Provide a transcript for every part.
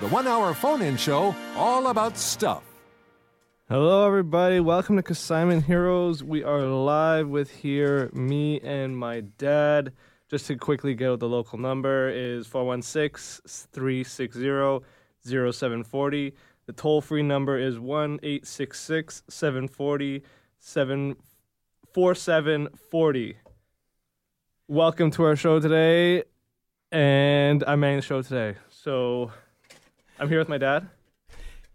the one hour phone in show all about stuff. Hello, everybody. Welcome to Consignment Heroes. We are live with here, me and my dad. Just to quickly go, the local number is 416 360 0740. The toll free number is 1 866 740 4740. Welcome to our show today, and I'm manning the show today. So I'm here with my dad.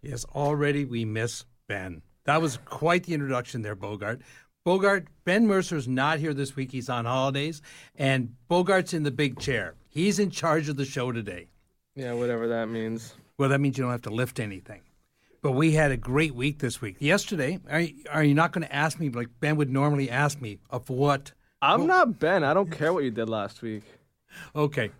Yes, already we miss Ben. That was quite the introduction there, Bogart. Bogart, Ben Mercer's not here this week. He's on holidays, and Bogart's in the big chair. He's in charge of the show today. Yeah, whatever that means. Well, that means you don't have to lift anything. But we had a great week this week. Yesterday, are you, are you not going to ask me like Ben would normally ask me of what? I'm not Ben. I don't care what you did last week. Okay.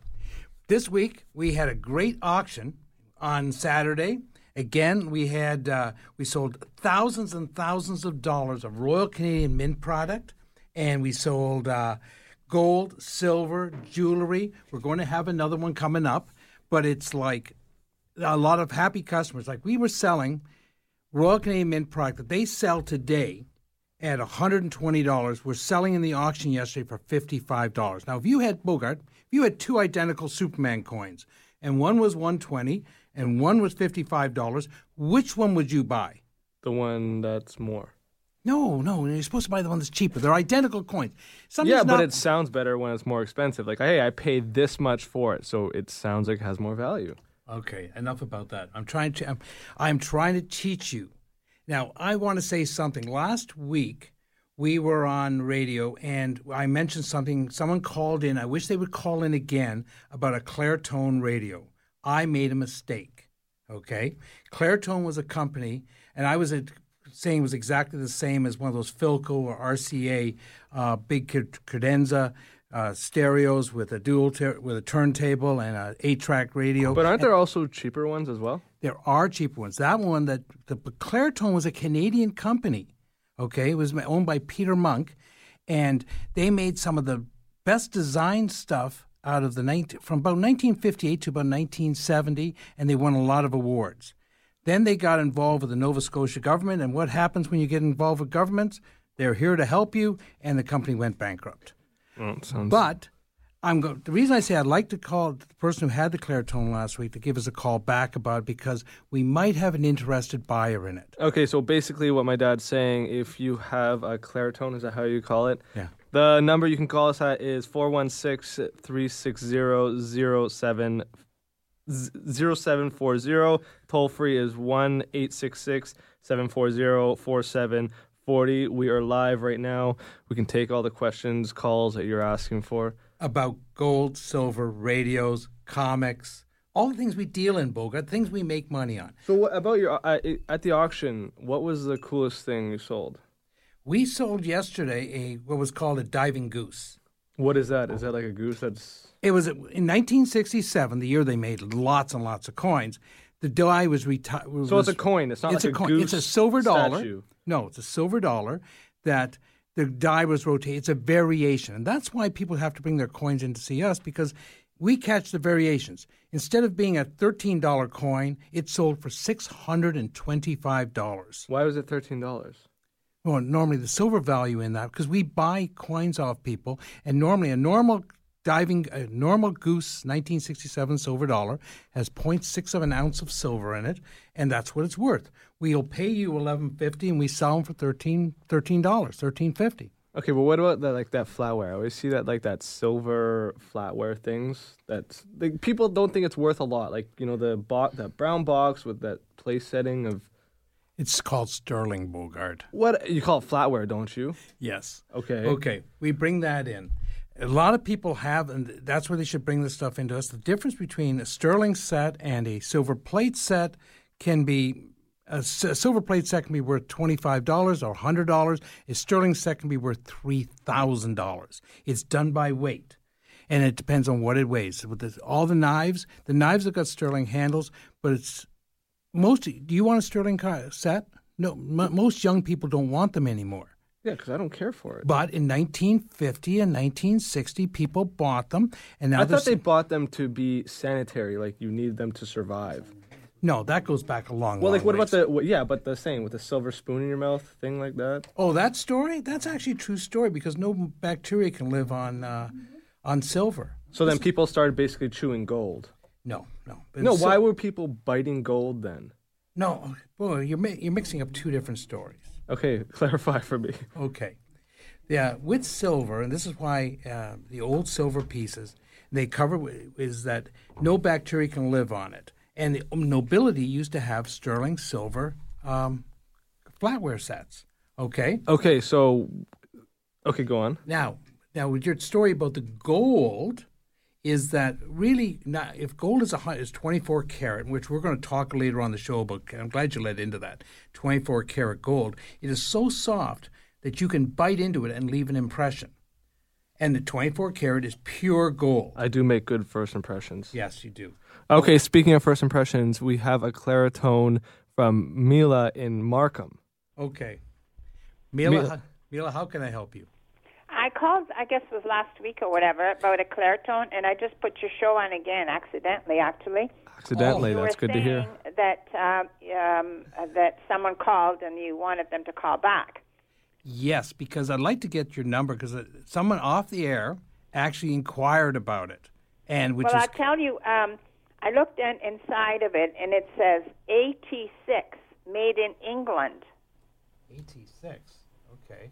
This week we had a great auction on Saturday. Again, we had uh, we sold thousands and thousands of dollars of Royal Canadian Mint product, and we sold uh, gold, silver, jewelry. We're going to have another one coming up, but it's like a lot of happy customers. Like we were selling Royal Canadian Mint product that they sell today at $120. We're selling in the auction yesterday for $55. Now, if you had Bogart, if you had two identical Superman coins, and one was 120 and one was $55, which one would you buy? The one that's more. No, no, you're supposed to buy the one that's cheaper. They're identical coins. Something's yeah, but not- it sounds better when it's more expensive. Like, hey, I paid this much for it, so it sounds like it has more value. Okay, enough about that. I'm trying to I'm, I'm trying to teach you. Now, I want to say something. Last week we were on radio and I mentioned something someone called in. I wish they would call in again about a Clairtone radio. I made a mistake. Okay? Clairtone was a company and I was a, saying it was exactly the same as one of those Philco or RCA uh, big credenza uh, stereos with a dual ter- with a turntable and a eight track radio. But aren't there also cheaper ones as well? There are cheaper ones. That one, that the Clairtone was a Canadian company. Okay, it was owned by Peter Munk, and they made some of the best design stuff out of the 19, from about 1958 to about 1970, and they won a lot of awards. Then they got involved with the Nova Scotia government, and what happens when you get involved with governments? They're here to help you, and the company went bankrupt. It sounds But I'm go- the reason I say I'd like to call the person who had the Clairtone last week to give us a call back about it because we might have an interested buyer in it. Okay, so basically, what my dad's saying, if you have a Claritone, is that how you call it? Yeah. The number you can call us at is 416 360 0740. Toll free is 1 866 740 4740. We are live right now. We can take all the questions, calls that you're asking for. About gold, silver, radios, comics, all the things we deal in, Bogart, things we make money on. So, what about your uh, at the auction? What was the coolest thing you sold? We sold yesterday a what was called a diving goose. What is that? Is that like a goose that's It was in 1967, the year they made lots and lots of coins. The die was retired. So it's a coin. It's not it's like a a coin. goose It's a silver dollar. statue. No, it's a silver dollar that the die was rotated. It's a variation, and that's why people have to bring their coins in to see us because we catch the variations. Instead of being a thirteen dollar coin, it sold for six hundred and twenty-five dollars. Why was it thirteen dollars? Well, normally the silver value in that because we buy coins off people, and normally a normal diving a normal goose 1967 silver dollar has 0.6 of an ounce of silver in it, and that's what it's worth. We'll pay you 11.50, and we sell them for 13 dollars, 13.50. Okay, but what about that like that flatware? I always see that like that silver flatware things. That's like people don't think it's worth a lot. Like you know the bo- that brown box with that place setting of It's called sterling Bogart. what you call it flatware, don't you? Yes. Okay. Okay, we bring that in. A lot of people have, and that's where they should bring this stuff into us. The difference between a sterling set and a silver plate set can be a, silver plate set can be worth twenty five dollars or hundred dollars. A sterling set can be worth three thousand dollars. It's done by weight, and it depends on what it weighs. With the, all the knives, the knives have got sterling handles, but it's most. Do you want a sterling set? No, m- most young people don't want them anymore. Yeah, because I don't care for it. But in 1950 and 1960, people bought them, and now I thought they bought them to be sanitary, like you need them to survive. no. That goes back a long. Way. Well, like what ways. about the what, yeah, but the saying with the silver spoon in your mouth thing like that. Oh, that story? That's actually a true story because no bacteria can live on uh, on silver. So then people started basically chewing gold. No, no. But No, why were people biting gold then? No, boy, you're mi- you're mixing up two different stories. Okay, clarify for me. Okay. Yeah, with silver, and this is why uh, the old silver pieces they cover is that no bacteria can live on it, and the nobility used to have sterling silver um, flatware sets. Okay. Okay, so okay, go on. Now, now with your story about the gold, is that really not? If gold is a is twenty four karat, which we're going to talk later on the show but I'm glad you led into that. Twenty four karat gold. It is so soft that you can bite into it and leave an impression. And the twenty four karat is pure gold. I do make good first impressions. Yes, you do. Okay, speaking of first impressions, we have a Claritone from Mila in Markham. Okay, Mila- Mila, Mila how can I help you? I called, I guess it was last week or whatever, about a Claritone, and I just put your show on again, accidentally, actually. Accidentally, you that's good to hear. That um, um, uh, that someone called and you wanted them to call back. Yes, because I'd like to get your number because someone off the air actually inquired about it, and which well, is I'll tell you, um, I looked in, inside of it, and it says AT6, made in England. 86. Okay.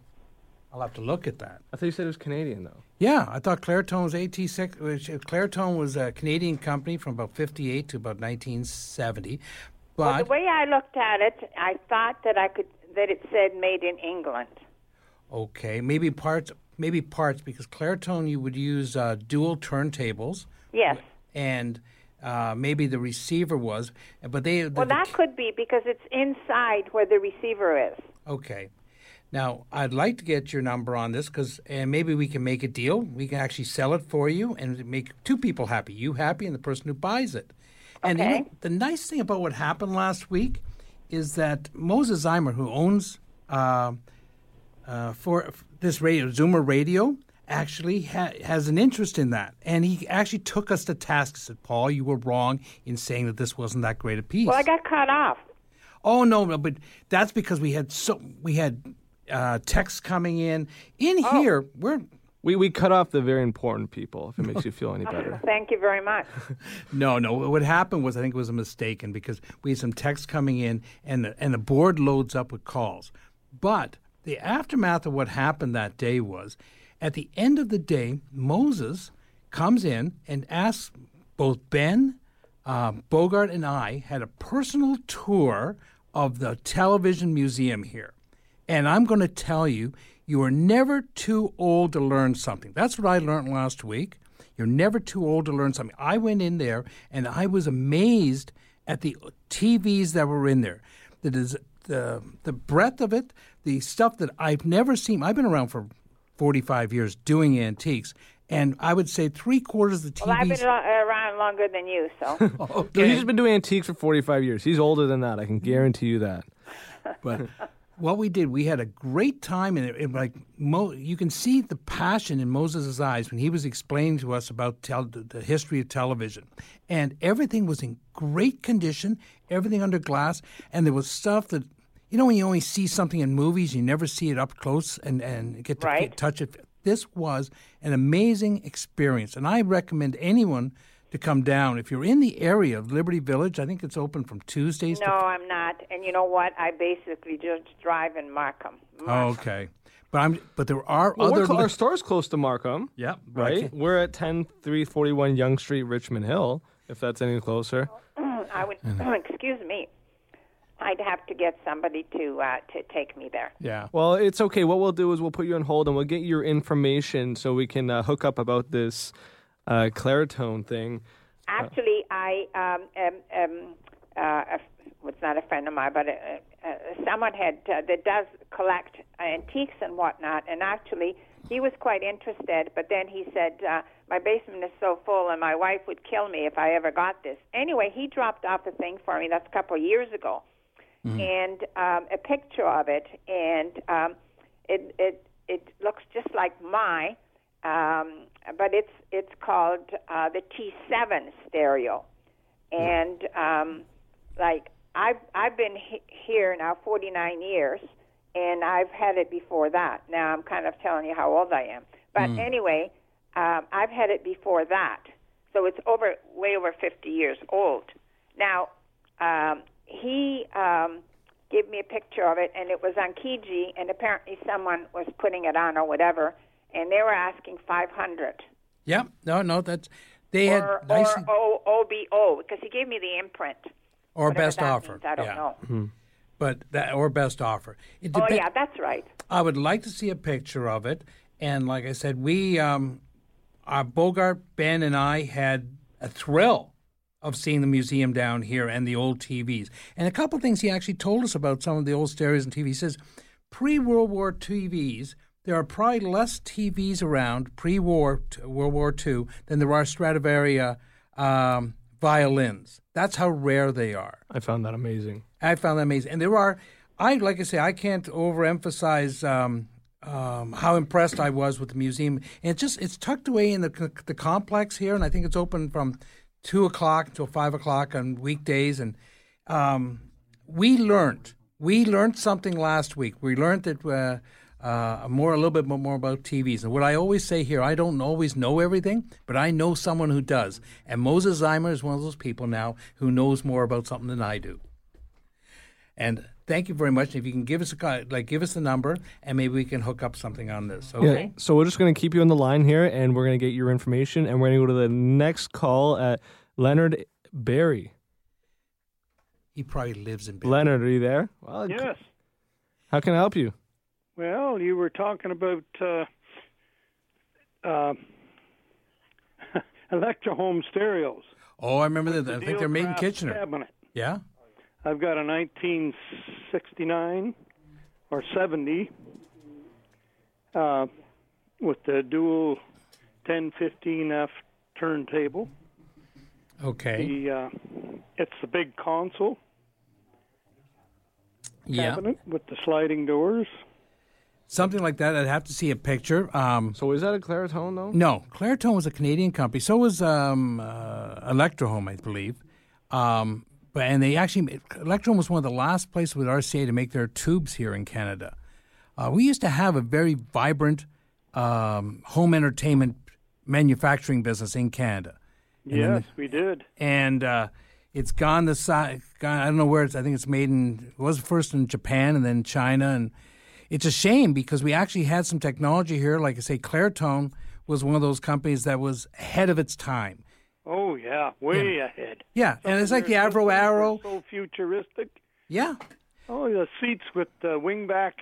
I'll have to look at that. I thought you said it was Canadian though. Yeah, I thought Claritone was 86. which- Claritone was a Canadian company from about 58 to about 1970. Well, the way I looked at it, I thought that I could that it said made in England. okay, maybe parts, maybe parts, because Claritone you would use uh, dual turntables, Yes. and uh, maybe the receiver was, but they. Well, the- that could be because it's inside where the receiver is. Okay. Now, I'd like to get your number on this because, and maybe we can make a deal. We can actually sell it for you and make two people happy you happy and the person who buys it. Okay. And you know, the nice thing about what happened last week is that Moses Znaimer, who owns uh, uh, for this radio, Zoomer Radio, actually ha- has an interest in that. And he actually took us to task. He said, Paul, you were wrong in saying that this wasn't that great a piece. Well, I got cut off. Oh no, no, but that's because we had so we had uh, texts coming in. In Oh. here, we're We we cut off the very important people. If it makes you feel any better. Thank you very much. no, no. What happened was I think it was a mistake, and because we had some texts coming in, and the, and the board loads up with calls. But the aftermath of what happened that day was, at the end of the day, Moses comes in and asks both Ben, uh, Bogart, and I had a personal tour of the television museum here. And I'm going to tell you, you are never too old to learn something. That's what I learned last week. You're never too old to learn something. I went in there and I was amazed at the TVs that were in there. The, the, the breadth of it, the stuff that I've never seen. I've been around for 45 years doing antiques, and I would say three quarters of the TVs. Well, I've been lo- around longer than you, so. No, he's been doing antiques for 45 years. He's older than that. I can guarantee you that. But what we did, we had a great time, and it, it, like Mo, you can see the passion in Moses' eyes when he was explaining to us about tel- the, the history of television, and everything was in great condition, everything under glass, and there was stuff that you know when you only see something in movies, you never see it up close and and get to Right. touch it. This was an amazing experience, and I recommend anyone to come down. If you're in the area of Liberty Village, I think it's open from Tuesdays No, to. I'm not. And you know what? I basically just drive in Markham. Oh, okay. But I'm. But there are Well, other. cl- li- our store's close to Markham, yeah. but I right? can't- We're at 10341 Yonge Street, Richmond Hill, if that's any closer. I would. excuse me. I'd have to get somebody to uh, to take me there. Yeah. Well, it's okay. What we'll do is we'll put you on hold and we'll get your information so we can uh, hook up about this uh, Claritone thing. Actually, I um, um, um, uh, a, well, it's not a friend of mine, but uh, uh, someone had uh, that does collect antiques and whatnot, and actually he was quite interested. But then he said, uh, "My basement is so full, and my wife would kill me if I ever got this." Anyway, he dropped off a thing for me. That's a couple of years ago, and um, a picture of it, and um, it it it looks just like my um, but it's it's called uh, the T7 stereo, and um, like I've I've been he- here now 49 years, and I've had it before that. Now I'm kind of telling you how old I am, but anyway, um, I've had it before that, so it's over way over 50 years old. Now um, he um, gave me a picture of it, and it was on Kijiji, and apparently someone was putting it on or whatever, and they were asking 500 Yeah. No. No. That's. They had or, nice or o, OBO because he gave me the imprint. or best offer. means, I don't yeah. know. But that or best offer. It Oh yeah, that's right. I would like to see a picture of it. And like I said, we, um, our Bogart, Ben, and I had a thrill of seeing the museum down here and the old TVs. And a couple of things he actually told us about some of the old stereos and TVs. He says, pre World War TVs, there are probably less TVs around pre war World War II than there are Stradivari um, violins. That's how rare they are. I found that amazing. I found that amazing. And there are, I like I say, I can't overemphasize um, um, how impressed I was with the museum. And it's just it's tucked away in the the complex here, and I think it's open from two o'clock until five o'clock on weekdays. And um, we learned we learned something last week. We learned that. Uh, uh, more, a little bit more about TVs. And what I always say here, I don't always know everything, but I know someone who does. And Moses Znaimer is one of those people now who knows more about something than I do. And thank you very much. If you can give us a like give us the number, and maybe we can hook up something on this. Okay. Yeah. So we're just going to keep you on the line here, and we're going to get your information, and we're going to go to the next call at Leonard Barry. He probably lives in. Bed. Leonard, are you there? Well, Yes. How can I help you? Well, you were talking about uh, uh, Electrohome stereos. Oh, I remember that. I think they're made in Kitchener. Cabinet. Yeah. I've got a 1969 or 70 uh, with the dual 1015F turntable. Okay. The uh, it's the big console Yeah. cabinet with the sliding doors. Something like that. I'd have to see a picture. Um, So is that a Claritone, though? no, Claritone was a Canadian company. So was um, uh, Electrohome, I believe. Um, but and they actually Electrohome was one of the last places with RCA to make their tubes here in Canada. Uh, we used to have a very vibrant um, home entertainment manufacturing business in Canada. then Yes, we did. and uh, it's gone the side. I don't know where it's. I think it's made in. It was first in Japan and then China, and it's a shame because we actually had some technology here. Like I say, Claritone was one of those companies that was ahead of its time. Oh yeah, way ahead. Yeah, and it's like the Their Avro systems Arrow. So futuristic. Yeah, Oh, the seats with uh, wingback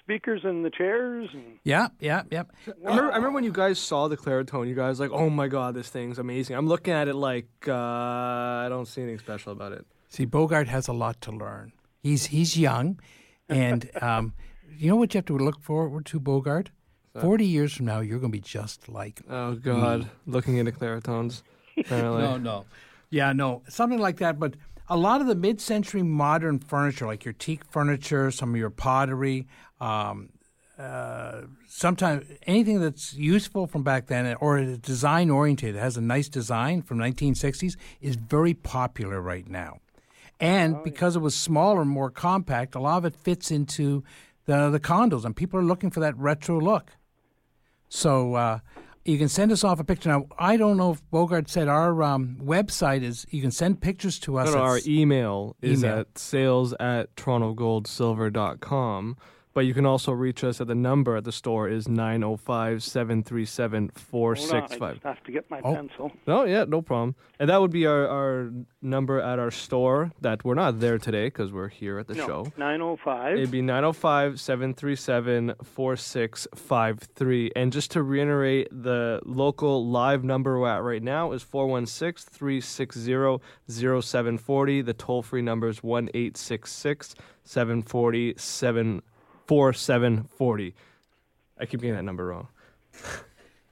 speakers in the chairs. And, yeah, yeah, yeah. I remember, I remember when you guys saw the Claritone, you guys like, oh my god, this thing's amazing. I'm looking at it like uh, I don't see anything special about it. See, Bogart has a lot to learn. He's he's young, and um, you know what you have to look forward to, Bogart. Forty years from now, you're going to be just like Oh god, looking into Claritones. Apparently. No, no. Yeah, no. Something like that. But a lot of the mid century modern furniture, like your teak furniture, some of your pottery, um, uh, sometimes anything that's useful from back then or is design oriented, has a nice design from 1960s, is very popular right now. And because it was smaller, more compact, a lot of it fits into the, the condos, and people are looking for that retro look. So uh, you can send us off a picture. Now, I don't know if Bogart said our um, website is, you can send pictures to us. No, no, our email is Email. at sales at torontogoldsilver.com. But you can also reach us at the number at the store is 905 737 Hold on, I oh just have to get my Oh. pencil. No, yeah, no problem. And that would be our, our number at our store that we're not there today because we're here at the no, show. 905. It'd be 905 737 4653. And just to reiterate, the local live number we're at right now is 416 360 0740. The toll free number is 1 866 740 4740. I keep getting that number wrong.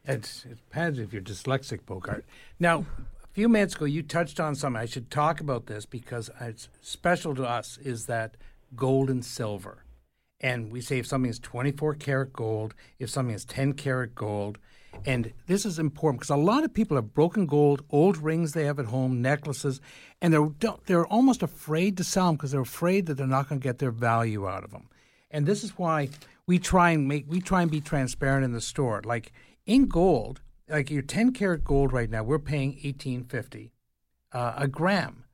It's, it's bad if you're dyslexic, Bogart. Now, a few minutes ago, you touched on something. I should talk about this because it's special to us is that gold and silver. And we say if something is 24 karat gold, if something is 10 karat gold. And this is important because a lot of people have broken gold, old rings they have at home, necklaces, and they're, they're almost afraid to sell them because they're afraid that they're not going to get their value out of them. And this is why we try and make we try and be transparent in the store. Like in gold, like your 10 karat gold right now, we're paying 18.50 uh, a gram.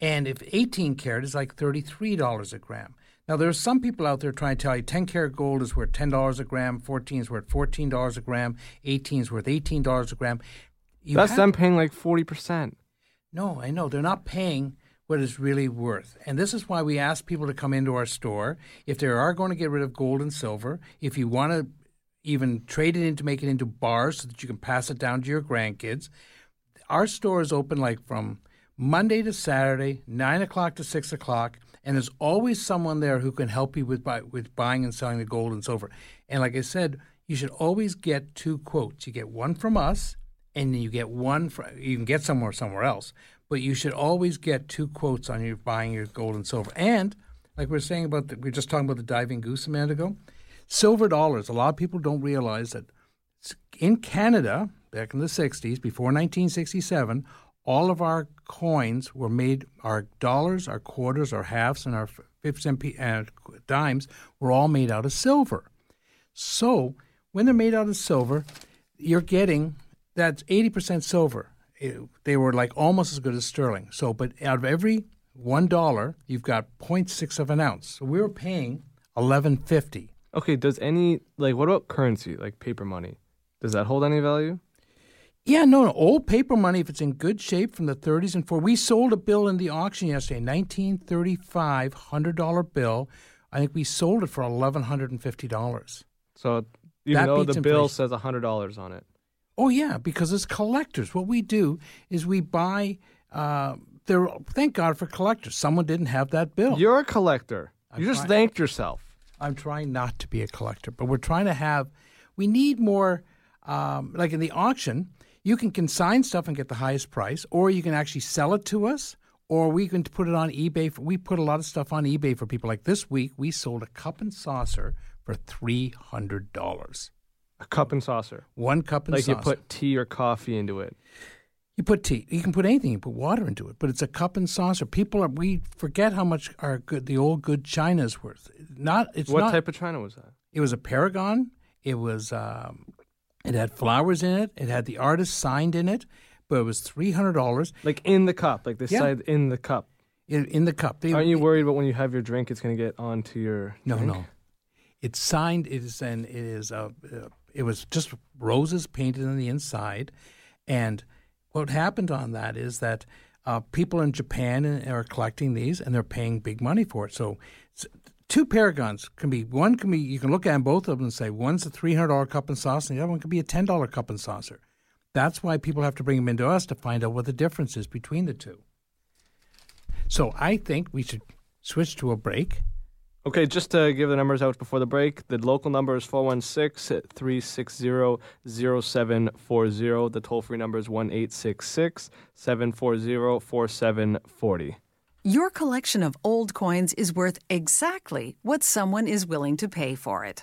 And if 18 karat is like $33 a gram. Now, there are some people out there trying to tell you 10 karat gold is worth $10 a gram, 14 is worth $14 a gram, 18 is worth $18 a gram. You That's them paying like 40%. no, I know. They're not paying what it's really worth. And this is why we ask people to come into our store. If they are going to get rid of gold and silver, if you want to even trade it in to make it into bars so that you can pass it down to your grandkids, our store is open like from Monday to Saturday, 9 o'clock to 6 o'clock. And there's always someone there who can help you with, buy, with buying and selling the gold and silver. And like I said, you should always get two quotes. You get one from us, and you get one from, you can get somewhere somewhere else, but you should always get two quotes on your buying your gold and silver. And like we are saying about, the, we are just talking about the diving goose a minute ago, silver dollars. A lot of people don't realize that in Canada, back in the 60s, before 1967, all of our coins were made, our dollars, our quarters, our halves, and our 50 cent p- uh, dimes were all made out of silver. So when they're made out of silver, you're getting that's 80% silver. It- they were like almost as good as sterling. So, but out of every one dollar, you've got 0.6 of an ounce. So we were paying 1150. Okay, does any, like, what about currency, like paper money? Does that hold any value? Yeah, no, no. Old paper money, if it's in good shape from the 30s and 40s. We sold a bill in the auction yesterday, 1935 $100 bill. I think we sold it for $1,150. So even That though the bill inflation. says $100 on it. Oh, yeah, because as collectors, what we do is we buy. Uh, there, thank God for collectors. Someone didn't have that bill. You're a collector. You just thanked yourself. I'm trying not to be a collector, but we're trying to have. We need more. Um, like in the auction, you can consign stuff and get the highest price, or you can actually sell it to us, or we can put it on eBay. For, we put a lot of stuff on eBay for people. Like this week, we sold a cup and saucer for three hundred dollars. A cup and saucer. One cup and Like saucer. Like you put tea or coffee into it. You put tea. You can put anything. You put water into it, but it's a cup and saucer. People are. We forget how much our good, the old good china is worth. Not. It's what not. type of china was that? It was a Paragon. It was. Um, it had flowers in it. It had the artist signed in it, but it was three hundred dollars Like in the cup, like the Yeah. side in the cup. in, in the cup. They, Aren't you worried about when you have your drink, it's going to get onto your No, drink? no. It's signed. It is and it is. Uh, uh, it was just roses painted on the inside, and what happened on that is that uh, people in Japan are collecting these and they're paying big money for it. So. Two paragons can be one can be you can look at them both of them and say one's a three hundred dollar cup and saucer and the other one could be a ten dollar cup and saucer. That's why people have to bring them into us to find out what the difference is between the two. So I think we should switch to a break. Okay, just to give the numbers out before the break, the local number is 416 360 0740. The toll free number is 1 740 4740. Your collection of old coins is worth exactly what someone is willing to pay for it.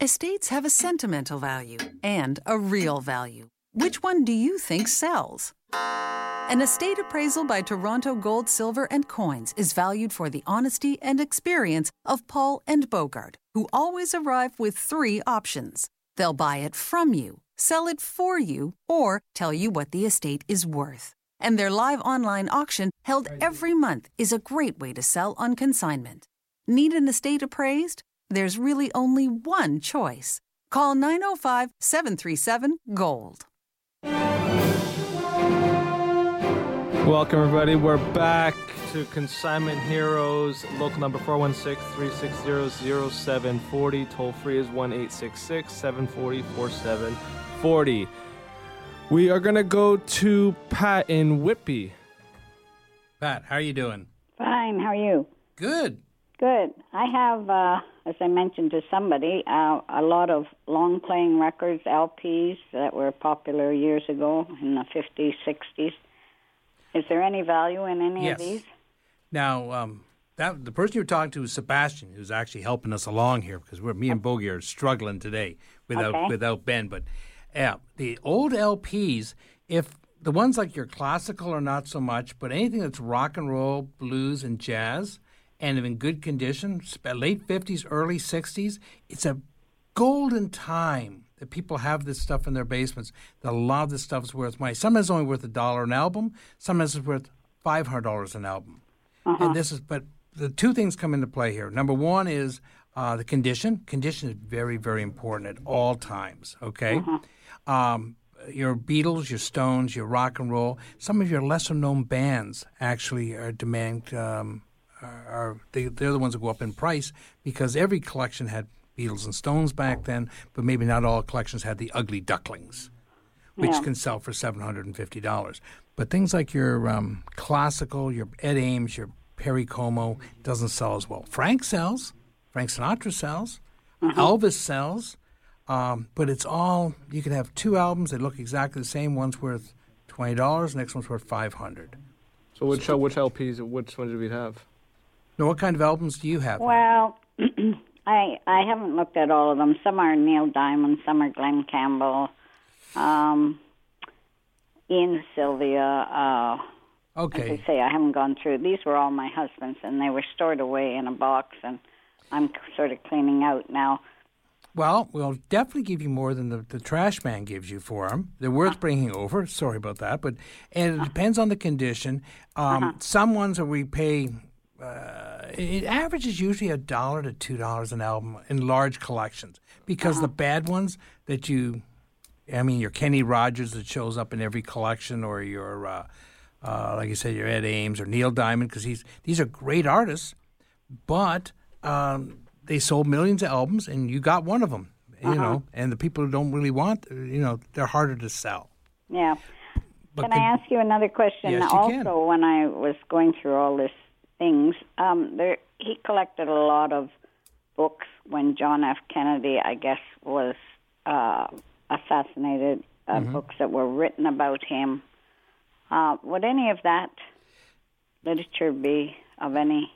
Estates have a sentimental value and a real value. Which one do you think sells? An estate appraisal by Toronto Gold, Silver, and Coins is valued for the honesty and experience of Paul and Bogart, who always arrive with three options. They'll buy it from you, sell it for you, or tell you what the estate is worth. And their live online auction, held every month, is a great way to sell on consignment. Need an estate appraised? There's really only one choice. Call 905 737 Gold. Welcome, everybody. We're back to Consignment Heroes. Local number 416 360 0740. Toll free is 1 866 740 4740. We are going to go to Pat in Whitby. Pat, how are you doing? Fine. How are you? Good. Good. I have, uh, as I mentioned to somebody, uh, a lot of long playing records, LPs that were popular years ago in the 50s, 60s. Is there any value in any Yes. of these? Now, um, that the person you're talking to is Sebastian, who's actually helping us along here because we're me and Bogey are struggling today without Okay. without Ben. But yeah, the old LPs, if the ones like your classical are not so much, but anything that's rock and roll, blues, and jazz, and in good condition, late fifties, early sixties, it's a golden time that people have this stuff in their basements. That a lot of this stuff is worth money. Sometimes it's only worth a dollar an album. Sometimes it's worth five hundred dollars an album. And this is, but the two things come into play here. Number one is uh, the condition. Condition is very, very important at all times. Okay. Um, your Beatles, your Stones, your rock and roll. Some of your lesser known bands actually are demand. Um, are, they, they're the ones that go up in price because every collection had Beatles and Stones back then, but maybe not all collections had the Ugly Ducklings which Yeah. can sell for seven hundred and fifty dollars. But things like your um, classical, your Ed Ames, your Perry Como doesn't sell as well. Frank sells, Frank Sinatra sells, Elvis sells, um, but it's all you can have two albums. They look exactly the same. One's worth twenty dollars, next one's worth five hundred. So, which, uh, which LPs, which ones do we have? Now, what kind of albums do you have? Well, I I haven't looked at all of them. Some are Neil Diamond, some are Glen Campbell, um, Ian Sylvia. Uh, As okay, I say, I haven't gone through. These were all my husband's, and they were stored away in a box, and I'm sort of cleaning out now. Well, we'll definitely give you more than the, the trash man gives you for them. They're worth bringing over. Sorry about that, but and it depends on the condition. Um, Some ones that we pay. Uh, it averages usually a dollar to two dollars an album in large collections because the bad ones that you, I mean, your Kenny Rogers that shows up in every collection, or your, uh, uh, like you said, your Ed Ames or Neil Diamond, because he's these are great artists, but um, they sold millions of albums, and you got one of them. You know, and the people who don't really want, you know, they're harder to sell. Yeah. But can the- I ask you another question? Yes, you also, when I was going through all these things, um, there he collected a lot of books when John F. Kennedy, I guess, was uh, assassinated. Uh, Mm-hmm. Books that were written about him. Uh, would any of that literature be of any?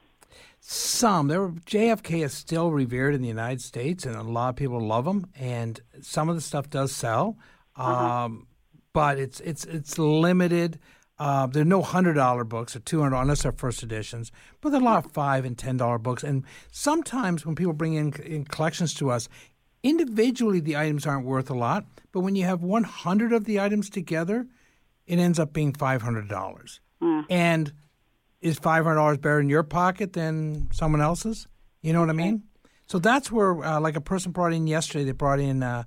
Some there were JFK is still revered in the United States, and a lot of people love him. And some of the stuff does sell, um, but it's it's it's limited. Uh, there are no hundred dollar books or two hundred unless they're first editions, but there are a lot of five and ten dollar books. And sometimes when people bring in, in collections to us, individually the items aren't worth a lot, but when you have one hundred of the items together, it ends up being five hundred dollars. And is five hundred dollars better in your pocket than someone else's? You know what I mean? So that's where, uh, like a person brought in yesterday, they brought in uh,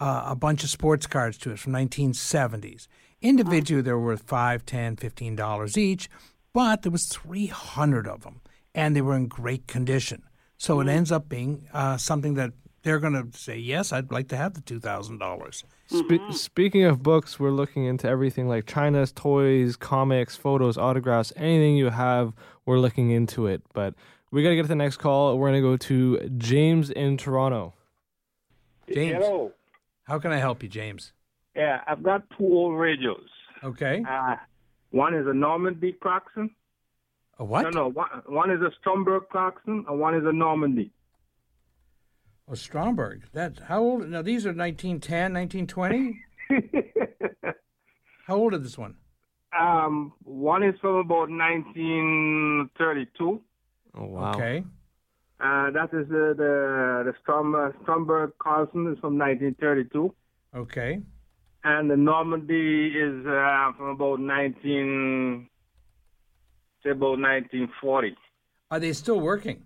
uh, a bunch of sports cards to us from 1970s. Individually, they were worth five, ten, fifteen dollars each, but there was 300 of them, and they were in great condition. So it ends up being uh, something that they're going to say, yes, I'd like to have the two thousand dollars. Spe- speaking of books, we're looking into everything like China's toys, comics, photos, autographs, anything you have, we're looking into it. But we got to get to the next call. We're going to go to James in Toronto. James. Hello. How can I help you, James? Yeah, I've got two old radios. Okay. Uh, one is a Normandy Clarkson. A what? No, no. One, one is a Stromberg Clarkson, and one is a Normandy. Oh, Stromberg. That how old? Now these are 1910, 1920. how old is this one? Um, one is from about 1932. Oh wow. Okay. Uh, that is the the, the Strom, uh, Stromberg Carlson is from 1932, Okay. And the Normandy is uh, from about 19 say about 1940. Are they still working?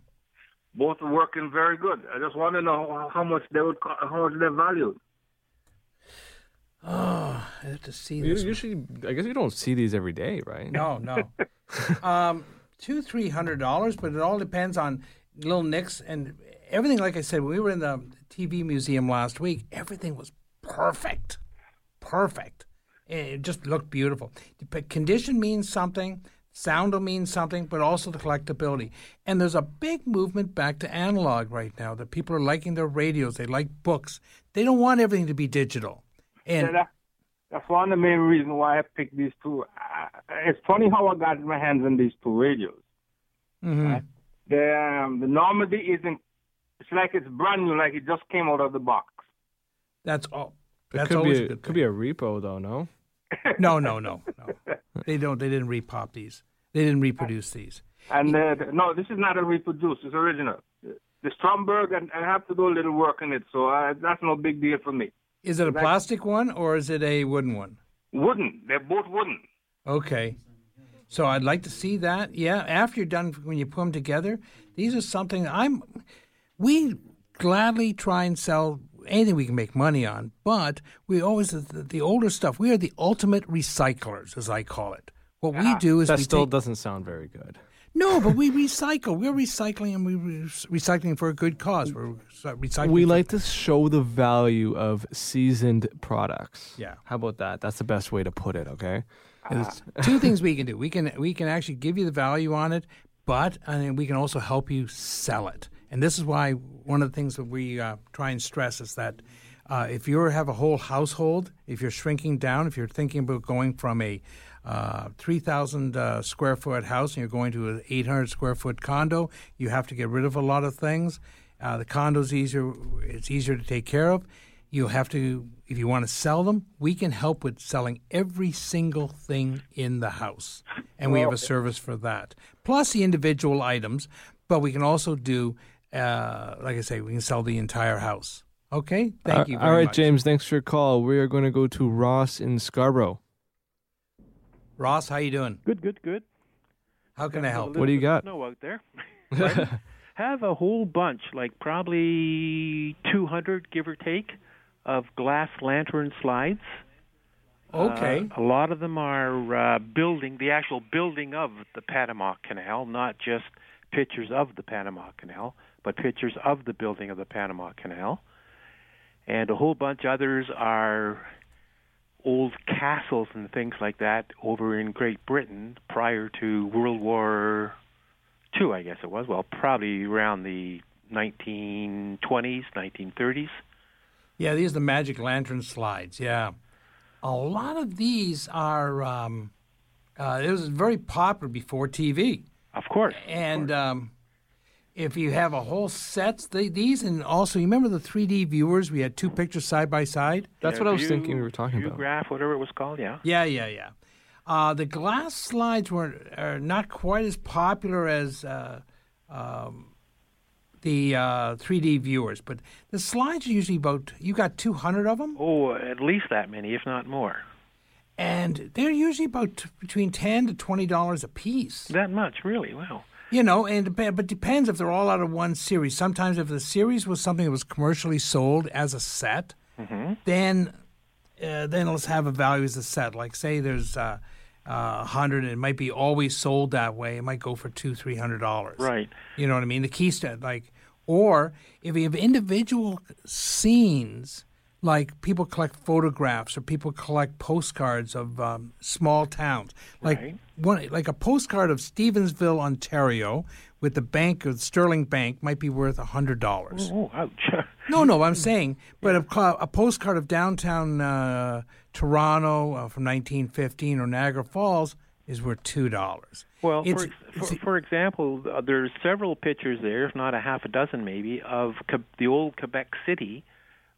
Both are working very good. I just want to know how- how much they would co- how much they're valued. Oh, I have to see You- this. Usually, I guess you don't see these every day, right? No, no. um, two, three hundred dollars, but it all depends on little nicks and everything. Like I said, when we were in the TV museum last week, everything was perfect, perfect. It just looked beautiful. But condition means something. Sound will mean something, but also the collectability. And there's a big movement back to analog right now. That people are liking their radios. They like books. They don't want everything to be digital. And Yeah, that, that's one of the main reasons why I picked these two. It's funny how I got my hands on these two radios. Mhm. The um, the Normandy isn't. It's like it's brand new, like it just came out of the box. that's all. It That's could always be a a, good could be a repo though. No. No, no, no, no. They don't. They didn't repop these. They didn't reproduce these. And uh, no, this is not a reproduce. It's original. The Stromberg, and I have to do a little work on it, so uh, that's no big deal for me. Is it a plastic one or is it a wooden one? Wooden. They're both wooden. Okay. So I'd like to see that. Yeah, after you're done, when you put them together, these are something I'm. We gladly try and sell anything we can make money on, but we always the, the older stuff. We are the ultimate recyclers, as I call it. What we ah, do is That we still take, doesn't sound very good. no, but we recycle. We're recycling, and we're recycling for a good cause. We're recycling. We like to show the value of seasoned products. Yeah. How about that? That's the best way to put it. Okay. Ah. It's- two things we can do. We can we can actually give you the value on it, but I mean, we can also help you sell it. And this is why one of the things that we uh, try and stress is that uh, if you have a whole household, if you're shrinking down, if you're thinking about going from a uh, 3,000 uh, square foot house and you're going to an 800 square foot condo, you have to get rid of a lot of things. Uh, the condo's easier; it's easier to take care of. You'll have to, if you want to sell them, we can help with selling every single thing in the house. And we have a service for that. Plus the individual items, but we can also do, uh, like I say, we can sell the entire house. Okay? Thank you Uh, very All right, much. James. Thanks for your call. We are going to go to Ross in Scarborough. Ross, how you doing? Good, good, good. How can I help? What do you got? Snow out there. Pardon? Have a whole bunch, like probably 200, give or take, of glass lantern slides. Okay. Uh, a lot of them are uh, building the actual building of the Panama Canal, not just pictures of the Panama Canal, but pictures of the building of the Panama Canal. And a whole bunch others are old castles and things like that over in Great Britain prior to World War II, I guess it was. Well, probably around the 1920s, 1930s. Yeah, these are the magic lantern slides. Yeah, a lot of these are. Um, uh, it was very popular before TV, Of course. and um, if you have a whole sets, they, these and also you remember the 3D viewers? We had two pictures side by side. That's Yeah, what I was view- thinking we were talking about. Viewgraph, whatever it was called, yeah. Yeah, yeah, yeah. Uh, the glass slides were are not quite as popular as uh, um, the uh, 3D viewers, but the slides are usually about. You got 200 of them. Oh, at least that many, if not more. and they're usually about t- between ten to twenty dollars a piece. That much, really? Wow. You know, and but depends if they're all out of one series. Sometimes if the series was something that was commercially sold as a set, Mm-hmm. then uh, then let's have a value as a set. Like say there's uh, uh, hundred, and it might be always sold that way. It might go for two, three hundred dollars. Right. You know what I mean? The keystone, like, or if you have individual scenes, like people collect photographs or people collect postcards of um, small towns. Like Right. one, like a postcard of Stevensville, Ontario, with the bank of Sterling Bank might be worth a hundred dollars. Oh, ouch. No, no, I'm saying, but a, a postcard of downtown uh, Toronto uh, from 1915 or Niagara Falls is worth two dollars. Well, It's- for, it's- for, for example, uh, there's several pictures there, if not a half a dozen maybe, of the old Quebec City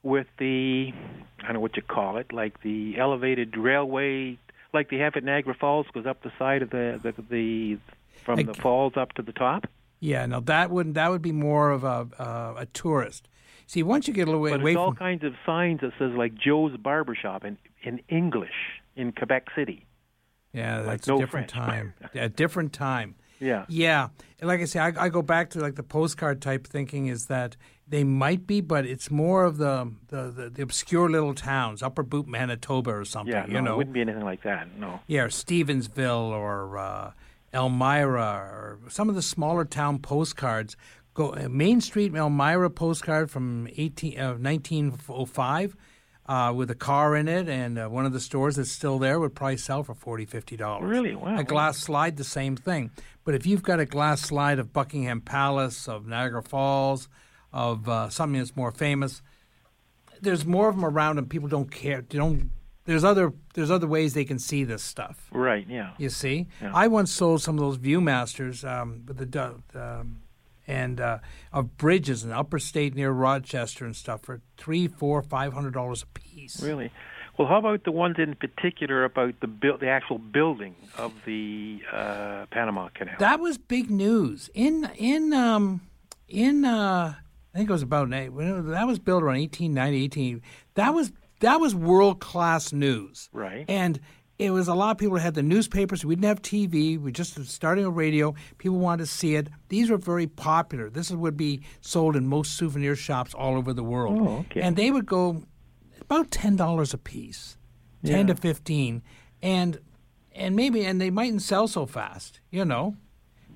with the, I don't know what you call it, like the elevated railway, like they have at Niagara Falls, goes up the side of the, the, the from the falls up to the top. Yeah, no, that would that would be more of a uh, a tourist. See, once you get a away, But away it's all from kinds of signs that says like Joe's Barbershop in, in English in Quebec City. yeah, that's no a different French. time. A different time. Yeah. Yeah, and like I say, I, I go back to like the postcard type thinking is that they might be, but it's more of the the, the, the obscure little towns, Upper Boot, Manitoba, or something. Yeah, no, you know, it wouldn't be anything like that. No. Yeah, or Stevensville or uh, Elmira or some of the smaller town postcards. Go uh, Main Street Elmira postcard from 18, uh, 1905 uh, with a car in it and uh, one of the stores that's still there would probably sell for 40 $50. Really? Wow. A glass slide, the same thing. But if you've got a glass slide of Buckingham Palace, of Niagara Falls, of uh, something that's more famous, there's more of them around and people don't care. They don't. There's other there's other ways they can see this stuff. Right. Yeah. You see, Yeah. I once sold some of those ViewMasters um, with the um, and uh, of bridges in Upper State near Rochester and stuff for three, four, five hundred dollars a piece. Really? Well, how about the ones in particular about the build, the actual building of the uh, Panama Canal? That was big news in in um in uh I think it was about eight- that was built around 1890 18 that was that was world class news Right. and it was a lot of people had the newspapers we didn't have TV we just starting a radio people wanted to see it these were very popular this would be sold in most souvenir shops all over the world Oh, okay. and they would go about ten dollars a piece ten Yeah. to fifteen and and maybe and they mightn't sell so fast you know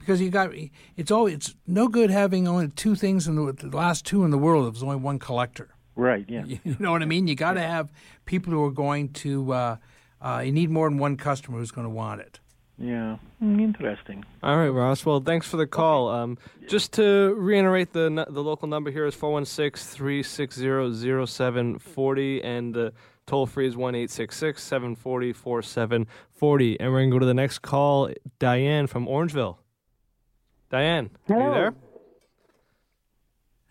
because you got it's always it's no good having only two things in the, the last two in the world if there's only one collector. right. Yeah. You know what I mean? You got to have people who are going to. Uh, uh, you need more than one customer who's going to want it. Yeah. Mm, interesting. All right, Ross. Well, thanks for the call. Um, just to reiterate, the the local number here is 416-360-0740, and the toll free is 1-866-740-4740. And we're going to go to the next call, Diane from Orangeville. Diane, are you Hello. there?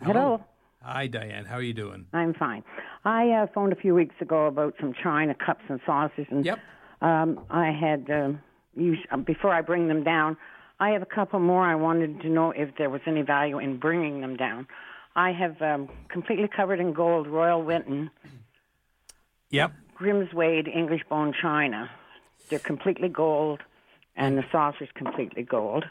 Hello. Hi, Diane. How are you doing? I'm fine. I uh, phoned a few weeks ago about some china cups and saucers, and Yep. um, I had um, used uh, before I bring them down. I have a couple more. I wanted to know if there was any value in bringing them down. I have um, completely covered in gold Royal Winton, Yep. Grimwades English bone china. They're completely gold, and the saucer's completely gold.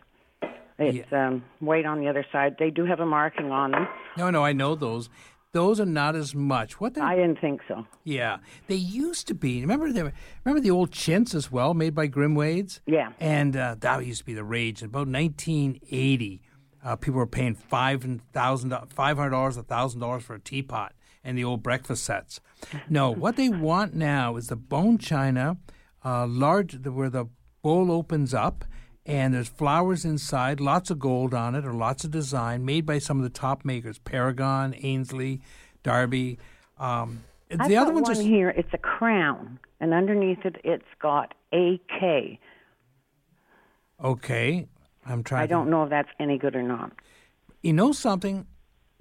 It's um, white on the other side. They do have a marking on them. No, no, I know those. Those are not as much. What they I didn't think so. Yeah, they used to be. Remember the remember the old chintz as well, made by Grimwades. Yeah. and uh, that used to be the rage. About 1980, uh, people were paying five thousand, five hundred dollars, a thousand dollars for a teapot and the old breakfast sets. No, what they want now is the bone china, uh, large, where the bowl opens up. And there's flowers inside, lots of gold on it, or lots of design made by some of the top makers: Paragon, Aynsley, Derby. Um, I've the other ones one here. It's a crown, and underneath it, it's got AK. okay. I'm trying. I don't know if that's any good or not. You know something?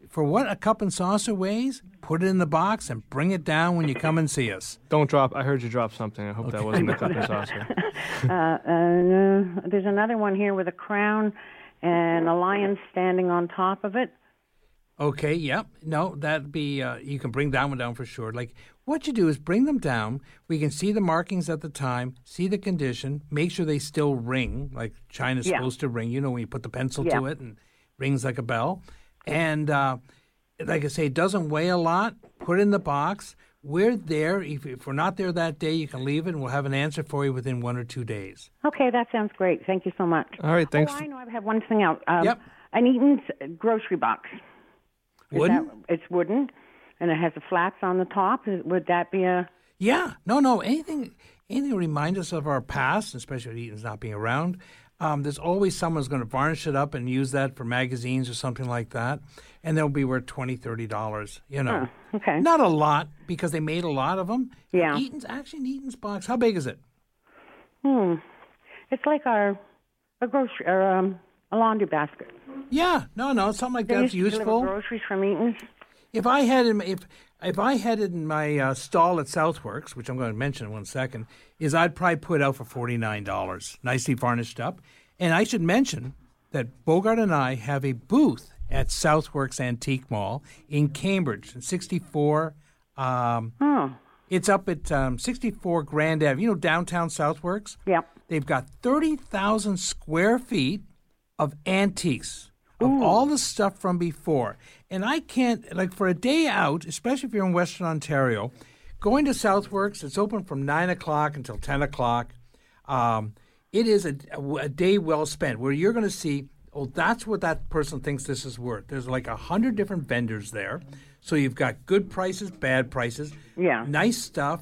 For what a cup and saucer weighs, put it in the box and bring it down when you come and see us. Don't drop. I heard you drop something. I hope that wasn't the cup and saucer. uh, uh, there's another one here with a crown and a lion standing on top of it. Okay, yep. No, that'd be, uh, you can bring that one down for sure. Like, what you do is bring them down. We can see the markings at the time, see the condition, make sure they still ring, like China's Yeah. supposed to ring, you know, when you put the pencil to it and rings like a bell. And, uh, like I say, it doesn't weigh a lot. Put it in the box. We're there. If, if we're not there that day, you can leave it and we'll have an answer for you within one or two days. Okay, that sounds great. Thank you so much. All right, thanks. Oh, I know. I have one thing out. Um, Yep. An Eaton's grocery box. Is Wooden? that- it's wooden. and it has the flaps on the top. Would that be a Yeah, no, no. Anything, anything to remind us of our past, especially with Eaton's not being around. Um, there's always someone who's going to varnish it up and use that for magazines or something like that, and they'll be worth twenty, thirty dollars. You know, Oh, okay. not a lot because they made a lot of them. Yeah. Eaton's actually an Eaton's box. How big is it? Hmm. It's like our a grocery or um, a laundry basket. Yeah, no, no, something like They that's useful. groceries from Eaton's. If I had if if I had it in my uh, stall at Southworks, which I'm going to mention in one second, is I'd probably put it out for forty nine dollars, nicely varnished up. And I should mention that Bogart and I have a booth at Southworks Antique Mall in Cambridge, 64. Um, Oh, it's up at um, 64 Grand Ave. You know downtown Southworks. Yep. They've got 30,000 square feet of antiques of all the stuff from before. And I can't like for a day out, especially if you're in Western Ontario, going to Southworks. It's open from nine o'clock until ten o'clock. Um, it is a, a day well spent where you're going to see. Oh, that's what that person thinks this is worth. There's like a hundred different vendors there, so you've got good prices, bad prices, Yeah. nice stuff.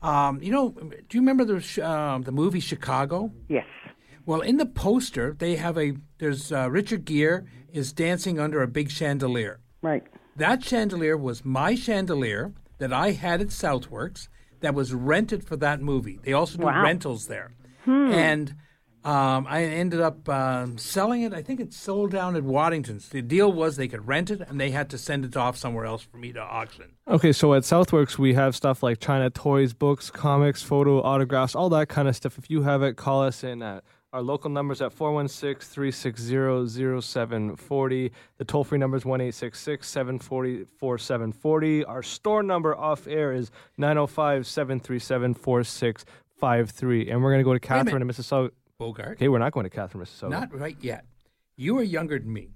Um, you know, do you remember the um, the movie Chicago? yes. Well, in the poster, they have a there's uh, Richard Gere is dancing under a big chandelier. Right. That chandelier was my chandelier that I had at Southworks that was rented for that movie. They also do Wow. rentals there, and um, I ended up um, selling it. I think it sold down at Waddington's. The deal was they could rent it and they had to send it off somewhere else for me to auction. Okay, so at Southworks we have stuff like China toys, books, comics, photo autographs, all that kind of stuff. If you have it, call us in at our local numbers at 416-360-0740. The toll-free number is 1-866-740-4740. Our store number off air is 905-737-4653. And we're going to go to Catherine in Mississauga. Bogart. Okay, we're not going to Catherine, Mississauga. Not right yet. You are younger than me.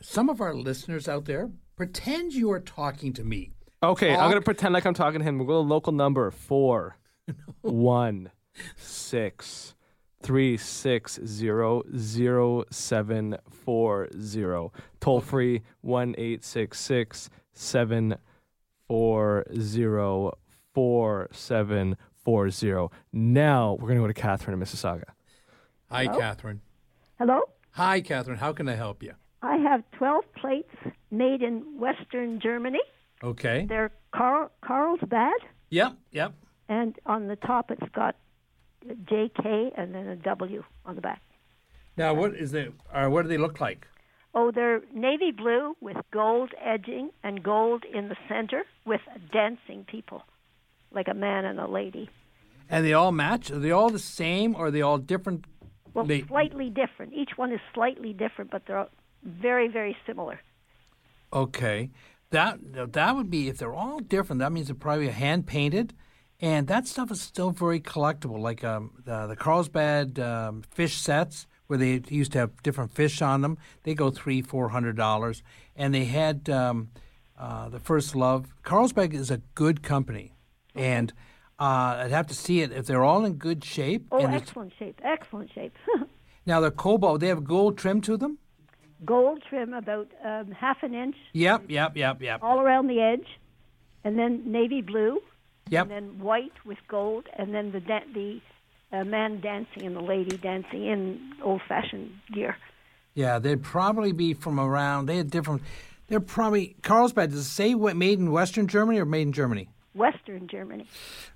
Some of our listeners out there pretend you are talking to me. Okay, I'm gonna pretend like I'm talking to him. We'll go to local number four, one, six, three, six, zero, zero, seven, four, zero. Toll free one eight six six seven four zero four seven four zero. Now we're gonna go to Catherine in Mississauga. Hi, Catherine. Hello? Hi, Catherine. How can I help you? I have 12 plates made in Western Germany. Okay. They're Carl, Carlsbad, Yep, yep. and on the top it's got JK and then a W on the back. Now, what is the? Uh, what do they look like? Oh, they're navy blue with gold edging and gold in the center with dancing people, like a man and a lady. And they all match? Are they all the same, or are they all different? Well, They- slightly different. Each one is slightly different, but they're very, very similar. Okay, that that would be if they're all different. That means they're probably hand painted, and that stuff is still very collectible. Like um, the, the Carlsbad um, fish sets, where they used to have different fish on them. They go three, four hundred dollars, and they had um, uh, the First Love. Carlsbad is a good company, and uh, I'd have to see it if they're all in good shape. Oh, excellent shape, excellent shape. now they're cobalt. They have gold trim to them. Gold trim about um, half an inch Yep, yep, yep, yep. all around the edge, and then navy blue, Yep. and then white with gold, and then the da- the uh, man dancing and the lady dancing in old-fashioned gear. Yeah, they'd probably be from around. They had different. They're probably Carlsbad. Does it say what made in Western Germany or made in Germany? Western Germany.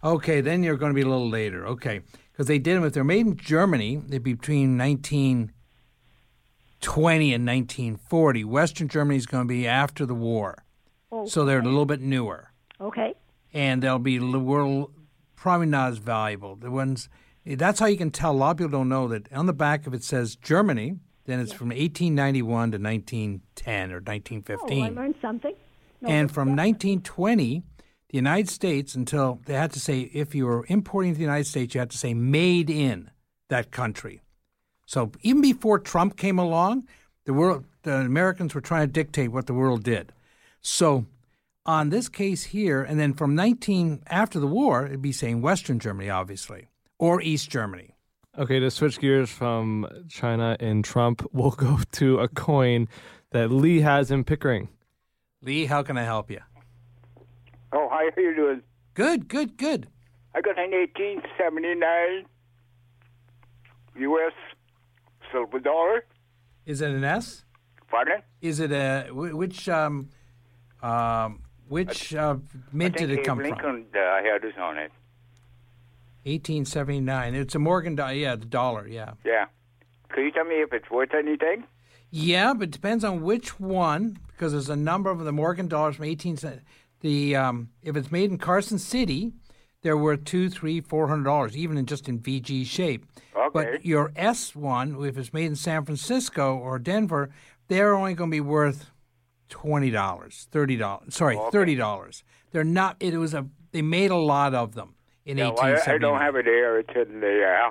Okay, then you're going to be a little later. Okay, because they did them. If they're made in Germany, they'd be between 1920 and 1940. Western Germany is going to be after the war, Oh, so they're a little bit newer, okay. And they'll be the world probably not as valuable. The ones that's how you can tell. A lot of people don't know that on the back of it says Germany, then it's from 1891 to 1910 or 1915. Oh, 1915. I learned something. No, and from 1920, the United States, until they had to say, if you were importing to the United States, you had to say made in that country. So even before Trump came along, the world, the Americans were trying to dictate what the world did. So on this case here, and then from 19 after the war, it'd be saying Western Germany, obviously, or East Germany. Okay, to switch gears from China and Trump, we'll go to a coin that Lee has in Pickering. Lee, how can I help you? Oh, hi, how are you doing? Good, good, good. I got an 1879 U.S. silver dollar. Is it an S? Pardon? Is it a which um um which uh, mint I did it come Abe from? Lincoln uh, had this on it. 1879. It's a Morgan dollar. Yeah, the dollar. Yeah. Yeah. Could you tell me if it's worth anything? Yeah, but it depends on which one because there's a number of the Morgan dollars from 18. The um, if it's made in Carson City, they're worth two, three, four hundred dollars, even in just in VG shape. Okay. But your S one, if it's made in San Francisco or Denver, they're only going to be worth twenty dollars, thirty dollars. Sorry, Okay. thirty dollars. They're not. It was a. They made a lot of them in Yeah, well, I, I don't have it here. It's in the uh,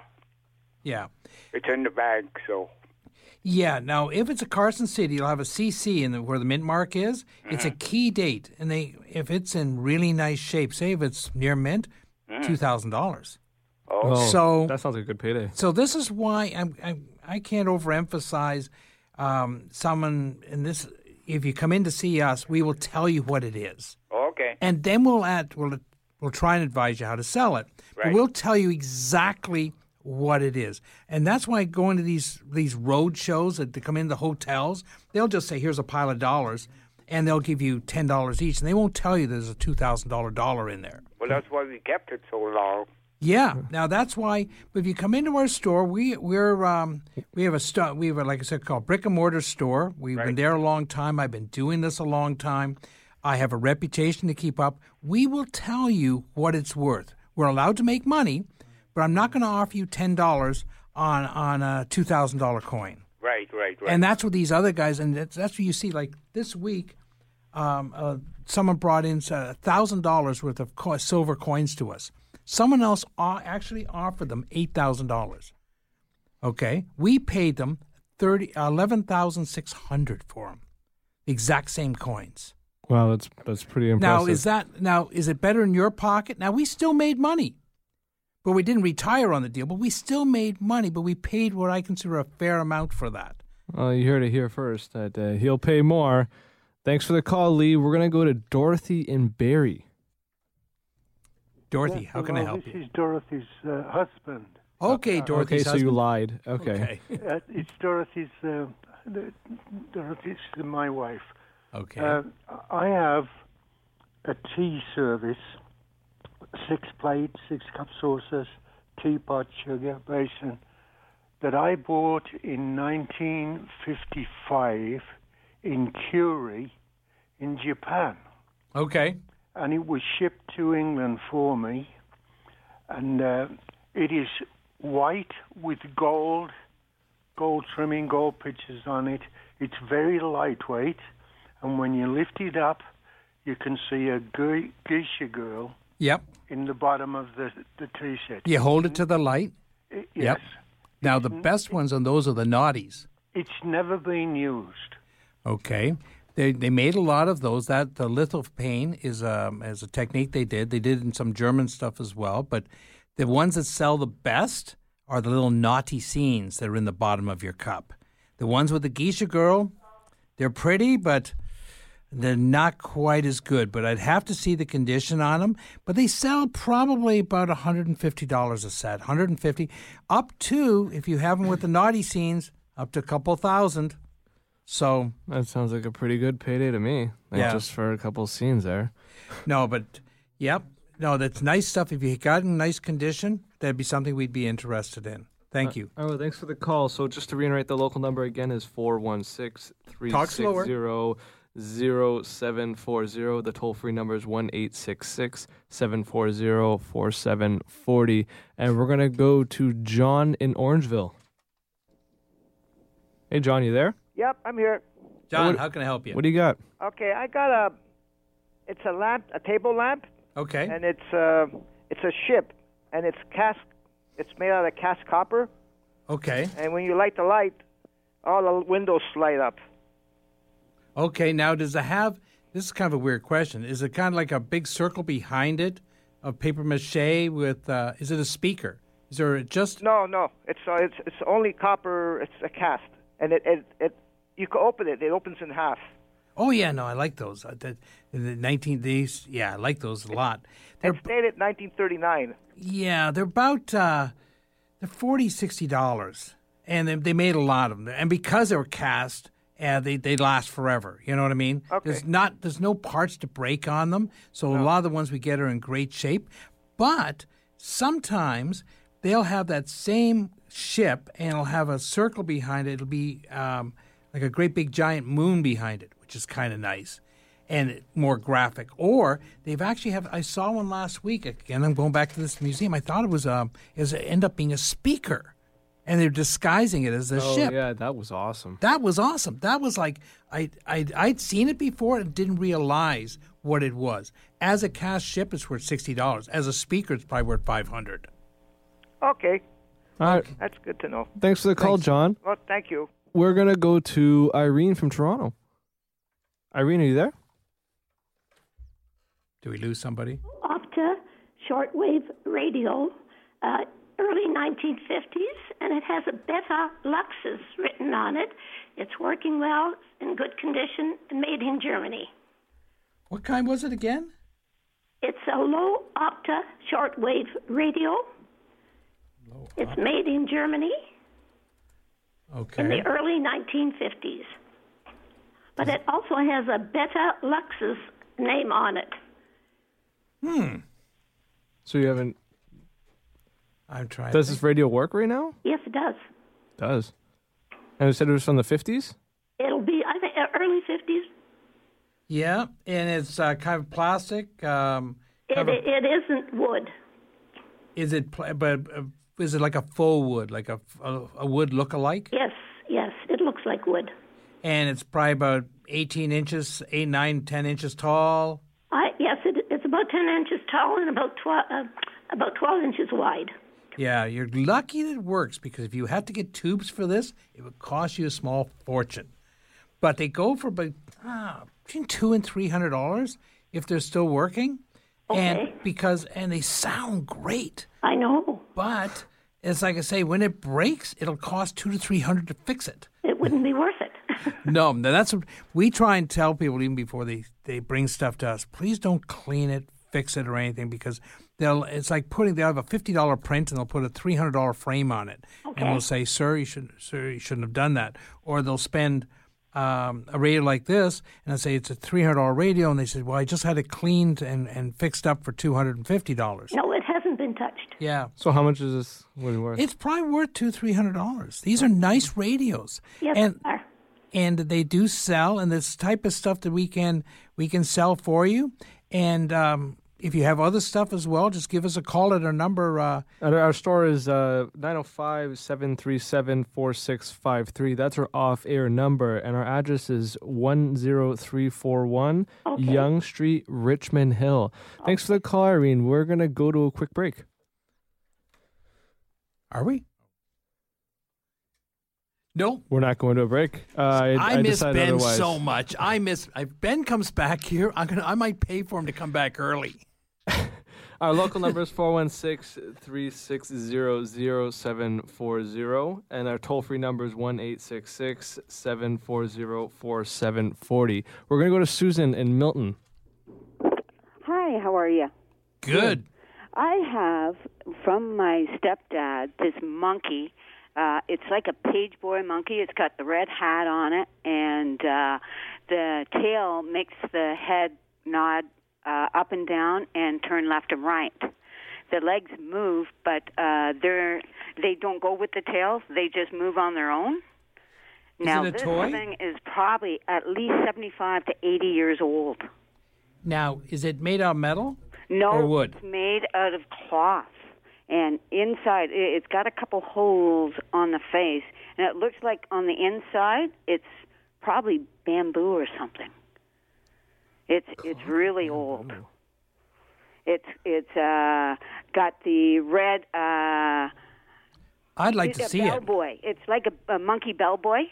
Yeah. it's in the bank. So Yeah. Now, if it's a Carson City, you'll have a CC in the, where the mint mark is. It's a key date, and they if it's in really nice shape, say if it's near mint, two thousand dollars. Oh, so that sounds like a good payday. So this is why I'm, I I can't overemphasize um, someone in this. If you come in to see us, we will tell you what it is, okay. and then we'll add we'll we'll try and advise you how to sell it. But Right. we'll tell you exactly what it is, and that's why going to these these road shows that they come in the hotels, they'll just say, "Here's a pile of dollars," and they'll give you ten dollars each, and they won't tell you there's a two thousand dollar dollar in there. Well, that's why we kept it so long. Yeah. Now that's why if you come into our store, we we're um, we have a sto- we have a, like I said called brick and mortar store. We've been there a long time. I've been doing this a long time. I have a reputation to keep up. We will tell you what it's worth. We're allowed to make money, but I'm not going to offer you ten dollars on on a two thousand dollar coin. Right, right, right. And that's what these other guys, and that's, that's what you see. Like this week, um, uh, someone brought in a thousand dollars worth of co- silver coins to us. Someone else actually offered them eight thousand dollars. Okay, we paid them thirty eleven thousand six hundred for them, exact same coins. Wow, that's that's pretty impressive. Now is that now is it better in your pocket? Now we still made money, but we didn't retire on the deal. But we still made money, but we paid what I consider a fair amount for that. Well, you heard it here first that uh, he'll pay more. Thanks for the call, Lee. We're gonna go to Dorothy and Barry. Dorothy, Yes, how can I hello, help This you? is Dorothy's uh, husband. Okay, Uh, Dorothy's okay, so you lied. Okay. Uh, it's Dorothy's. Uh, Dorothy's my wife. Okay. Uh, I have a tea service: six plates, six cup saucers, teapot, sugar, basin. That I bought in 1955 in Kure, in Japan. Okay. And it was shipped to England for me. And uh, it is white with gold, gold trimming, gold pictures on it. It's very lightweight, and when you lift it up, you can see a ge- geisha girl Yep. in the bottom of the the set. You hold it to the light. I- Yep. Yes, Now the best ones on those are the naughties. it's never been used. Okay. They they made a lot of those. That the lithophane is um is a technique they did. They did in some German stuff as well. But the ones that sell the best are the little naughty scenes that are in the bottom of your cup. The ones with the geisha girl, they're pretty, but they're not quite as good. But I'd have to see the condition on them. But they sell probably about $150 a set, 150 up to if you have them with the naughty scenes, up to a couple thousand. So That sounds like a pretty good payday to me. Like Yeah. Just for a couple scenes there. No, but yep. No, that's nice stuff. If you got in nice condition, that'd be something we'd be interested in. Thank uh, you. Oh, thanks for the call. So just to reiterate, the local number again is 416 Talk slower. 360 0740. The toll free number is 1 740 4740. And we're going to go to John in Orangeville. Hey, John, you there? Yep, I'm here. John, What- how can I help you? What do you got? Okay, I got a. It's a lamp, a table lamp, Okay. and it's uh, it's a ship, and it's cast. It's made out of cast copper, Okay. and when you light the light, all the windows light up. Okay. Now, does it have? This is kind of a weird question. Is it kind of like a big circle behind it of paper mache with? Uh, is it a speaker? Is there just? No, no, it's uh, it's it's only copper. It's a cast, and it it, it you can open it. It opens in half. Oh yeah, no, I like those. Uh, the, the 19 days, yeah, I like those a lot. They're It's dated 1939. yeah, they're about uh, they're 40 60 dollars, and they, they made a lot of them. And because they were cast, uh, they they last forever. You know what I mean? Okay. There's not there's no parts to break on them, so a lot of the ones we get are in great shape. But sometimes they'll have that same ship, and it'll have a circle behind it. It'll be um, like a great big giant moon behind it, which is kind of nice and more graphic. Or they've actually have. I saw one last week. Again, I'm going back to this museum. I thought it was um, it was end up being a speaker, and they're disguising it as a oh ship. yeah, that was awesome. That was awesome. That was like I I I'd seen it before and didn't realize what it was. As a cast ship, it's worth sixty dollars. As a speaker, it's probably worth five hundred. Okay, All right. that's good to know. Thanks for the call, Thanks. John. Well, thank you. We're gonna go to Irene from Toronto. Irene, are you there? Do we lose somebody? Opta shortwave radio, uh, early 1950s, and it has a Bella Luxus written on it. It's working well, in good condition, and made in Germany. What kind was it again? It's a Loewe Opta shortwave radio. It's made in Germany Okay. in the early 1950s. But it also has a Bella Luxus name on it. Hmm. So you haven't. I'm trying. Does this radio work right now? Yes, it does. Does. And you said it was from the fifties. It'll be, I think, uh, early 50s. Yeah, and it's uh, kind of plastic. Um, It, cover- it isn't wood. is it? Pla- but uh, is it like a faux wood, like a, a, a wood look-alike? Yes, yes, it looks like wood. And it's probably about 18 inches, 8, 9, 10 inches tall. I, yes, it, it's about 10 inches tall and about 12, uh, about 12 inches wide. Yeah, you're lucky that it works because if you had to get tubes for this, it would cost you a small fortune. But they go for about ah, between two and three hundred dollars if they're still working, and Okay. because and they sound great. I know. But it's like I say, when it breaks, it'll cost two to three hundred to fix it. It wouldn't be worth it. No, no, that's what we try and tell people even before they they bring stuff to us. Please don't clean it, fix it, or anything because they'll. It's like putting they'll have a fifty dollar print and they'll put a three hundred dollar frame on it, and Okay. we'll say, "Sir, you should, sir, you shouldn't have done that." Or they'll spend um, a radio like this, and I say it's a three hundred dollar radio, and they say, "Well, I just had it cleaned and, and fixed up for two hundred and fifty dollars." no, it hasn't been touched. Yeah. So how much is this? What is it worth? It's probably worth two, three hundred dollars. These are nice radios. Yes, and they are. and they do sell, and this type of stuff that we can we can sell for you. And um, if you have other stuff as well, just give us a call at our number. Uh, Our, our store is uh, 905 737 4653. That's our off air number. And our address is 10341 Yonge Street, Richmond Hill. Thanks for the call, Irene. We're going to go to a quick break. Are we? No. We're not going to a break. Uh, I, I, I miss decided Ben otherwise. so much. I miss. If Ben comes back here, I'm gonna. I might pay for him to come back early. Our local number is 416 360 0740, and our toll free number is 1 740 4740. We're going to go to Susan in Milton. Hi, how are you? Good. I have from my stepdad this monkey. Uh, it's like a page boy monkey. It's got the red hat on it, and uh, the tail makes the head nod uh, up and down and turn left and right. The legs move, but uh, they're they don't go with the tails. They just move on their own. Is now this toy? thing is probably at least seventy-five to eighty years old. Now, is it made out of metal? No, Or wood? it's made out of cloth. And inside, it's got a couple holes on the face, and it looks like on the inside, it's probably bamboo or something. It's it's really old. It's it's uh, got the red. Uh, I'd like to see bellboy. it. It's like a, a monkey bellboy.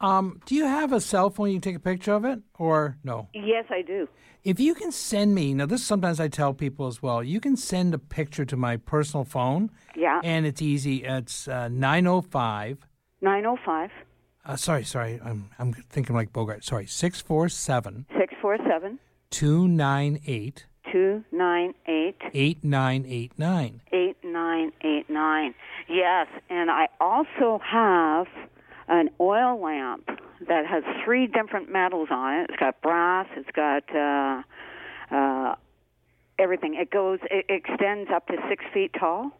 Um, do you have a cell phone you can take a picture of it or no? Yes, I do. If you can send me, now this sometimes I tell people as well, you can send a picture to my personal phone. Yeah. And it's easy. It's uh, 905 905 uh, sorry, sorry. I'm I'm thinking like Bogart. Sorry, six four seven 647 two nine eight 298 eight nine eight nine. 8989. Yes, and I also have an oil lamp that has three different metals on it. It's got brass, it's got uh, uh, everything. It goes, it extends up to six feet tall.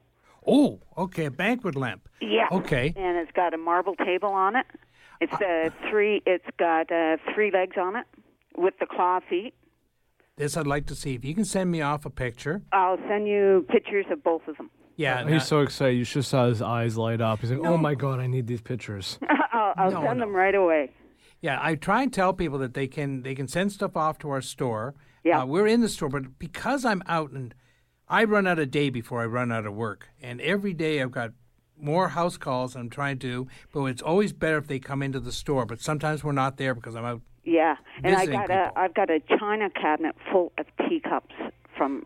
Oh, okay, a banquet lamp. Yeah. Okay. And it's got a marble table on it. It's uh, three. It's got uh, three legs on it with the claw feet. This I'd like to see. If you can send me off a picture. I'll send you pictures of both of them. Yeah. He's so excited. You should saw his eyes light up. He's like, "Oh my god, I need these pictures." I'll, I'll No, send no. them right away. Yeah, I try and tell people that they can they can send stuff off to our store. Yeah. Uh, we're in the store, but because I'm out and I run out a day before I run out of work, and every day I've got more house calls I'm trying to. But it's always better if they come into the store. But sometimes we're not there because I'm out. Yeah, and I Visiting got a I've got a china cabinet full of teacups from.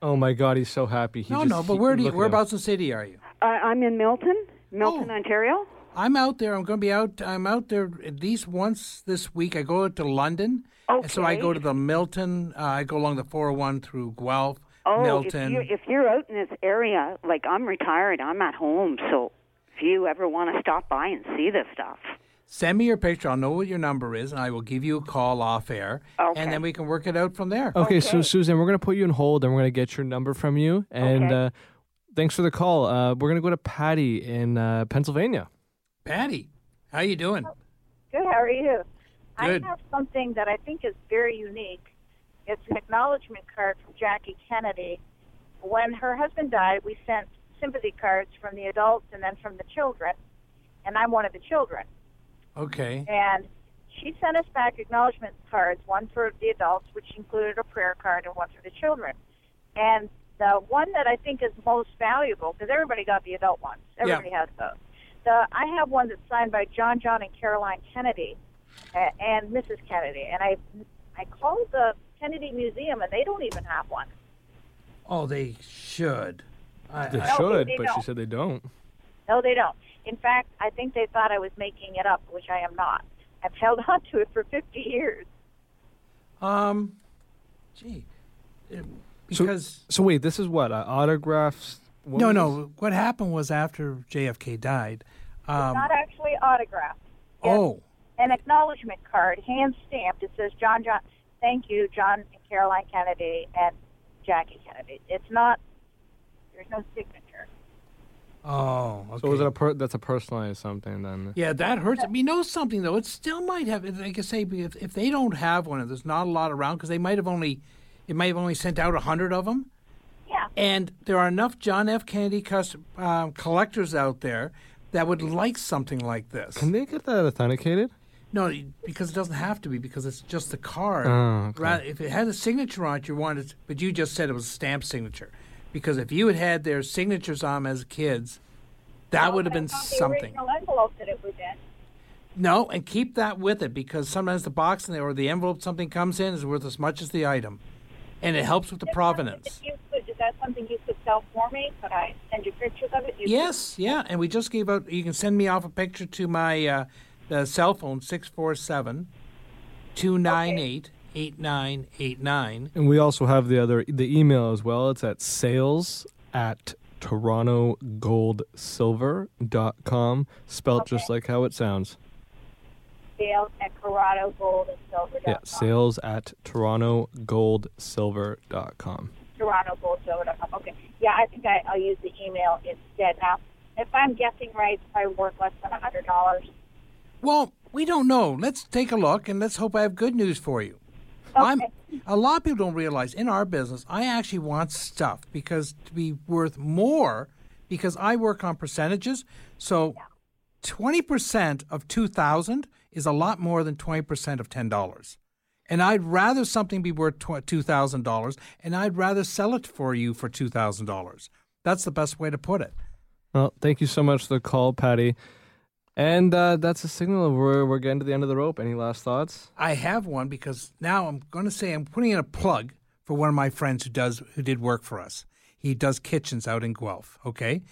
Oh my god, he's so happy. He no, just, no, but where do you, look whereabouts in the city are you? I I'm in Milton, Milton, Ontario. I'm out there. I'm going to be out. I'm out there at least once this week. I go to London. And so I go to the Milton. Uh, I go along the 401 through Guelph, Oh, Milton. if you're if you're out in this area, like I'm retired, I'm at home, so if you ever want to stop by and see this stuff, Send me your picture. I'll know what your number is, and I will give you a call off air, Okay. and then we can work it out from there. Okay, so Susan, we're gonna put you in hold, and we're gonna get your number from you. And Okay. uh, thanks for the call. Uh, we're gonna go to Patty in uh, Pennsylvania. Patty, how you doing? Good. How are you? Good. I have something that I think is very unique. It's an acknowledgement card from Jackie Kennedy. When her husband died, we sent sympathy cards from the adults and then from the children, and I'm one of the children. Okay. And she sent us back acknowledgement cards, one for the adults, which included a prayer card, and one for the children. And the one that I think is most valuable, because everybody got the adult ones, everybody has those. The I have one that's signed by John, John, and Caroline Kennedy, uh, and Mrs. Kennedy. And I, I called the Kennedy Museum, and they don't even have one. Oh, they should. I, They I- should, they but she don't. said they don't. No, they don't. In fact, I think they thought I was making it up, which I am not. I've held on to it for 50 years. Um, gee, So- because So, wait, this is what uh, autographs. what no, was- no. What happened was after JFK died. Um, not actually autographed. oh, An acknowledgement card, hand stamped. It says John John. Thank you, John and Caroline Kennedy and Jackie Kennedy. It's not. There's no signature. oh. Okay. So was it a per- that's a personalized something then? Yeah, that hurts. You know something though, it still might have. Like I say, if, if they don't have one, if there's not a lot around, because they might have only, it might have only sent out a hundred of them. Yeah. And there are enough John F. Kennedy cus- um, collectors out there that would like something like this. Can they get that authenticated? No, because it doesn't have to be because it's just the card. Oh, okay. Rather, if it had a signature on it, you wanted, but you just said it was a stamp signature. Because if you had had their signatures on 'em as kids, that would have been Not the something. original envelope that it was in. No, and keep that with it because sometimes the box in there or the envelope something comes in is worth as much as the item, and it helps with the provenance. If you could, is that something you could sell for me? Could I send you pictures of it? You Yes, yeah, and we just gave out. You can send me off a picture to my uh, the cell phone 647 298 8989. And we also have the other the email as well. It's at sales at torontogoldsilver.com, spelt just like how it sounds. Sales at Toronto Gold and Silver. Yeah, sales at torontogoldsilver.com. Toronto Gold Silver. dot com. Okay. Yeah, I think I, I'll use the email instead. Now, if I'm guessing right, it's probably worth less than a hundred dollars. Well, we don't know. Let's take a look and let's hope I have good news for you. I'm a lot of people don't realize in our business, I actually want stuff because to be worth more because I work on percentages. So 20% of 2000 is a lot more than 20% of $10. And I'd rather something be worth $2,000 and I'd rather sell it for you for $2,000. That's the best way to put it. Well, thank you so much for the call, Patty. And uh, that's a signal we're, we're getting to the end of the rope. Any last thoughts? I have one because now I'm going to say I'm putting in a plug for one of my friends who does who did work for us. He does kitchens out in Guelph. Okay,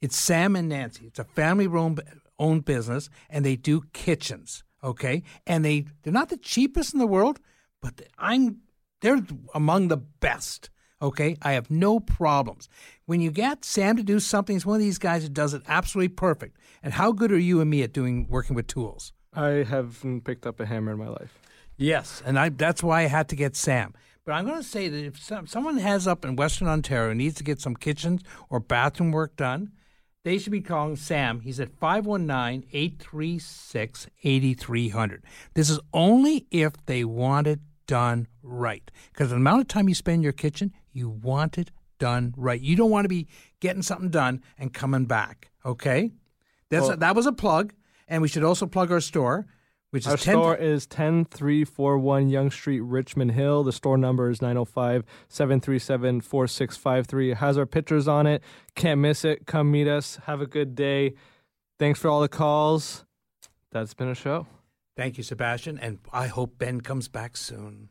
it's Sam and Nancy. It's a family owned business, and they do kitchens. Okay, and they they're not the cheapest in the world, but I'm they're among the best. Okay, I have no problems. When you get Sam to do something, he's one of these guys who does it absolutely perfect. And how good are you and me at doing working with tools? I haven't picked up a hammer in my life. Yes, and I that's why I had to get Sam. But I'm going to say that if some, someone has up in Western Ontario and needs to get some kitchens or bathroom work done, they should be calling Sam. He's at 519 836 8300. This is only if they want it done right. Because the amount of time you spend in your kitchen, you want it done right. You don't want to be getting something done and coming back. Okay? That's Well- a, that was a plug. And we should also plug our store, which is Our 10 store is 10341 Yonge Street, Richmond Hill. The store number is 905 737 4653. It has our pictures on it. Can't miss it. Come meet us. Have a good day. Thanks for all the calls. That's been a show. Thank you, Sebastian, and I hope Ben comes back soon.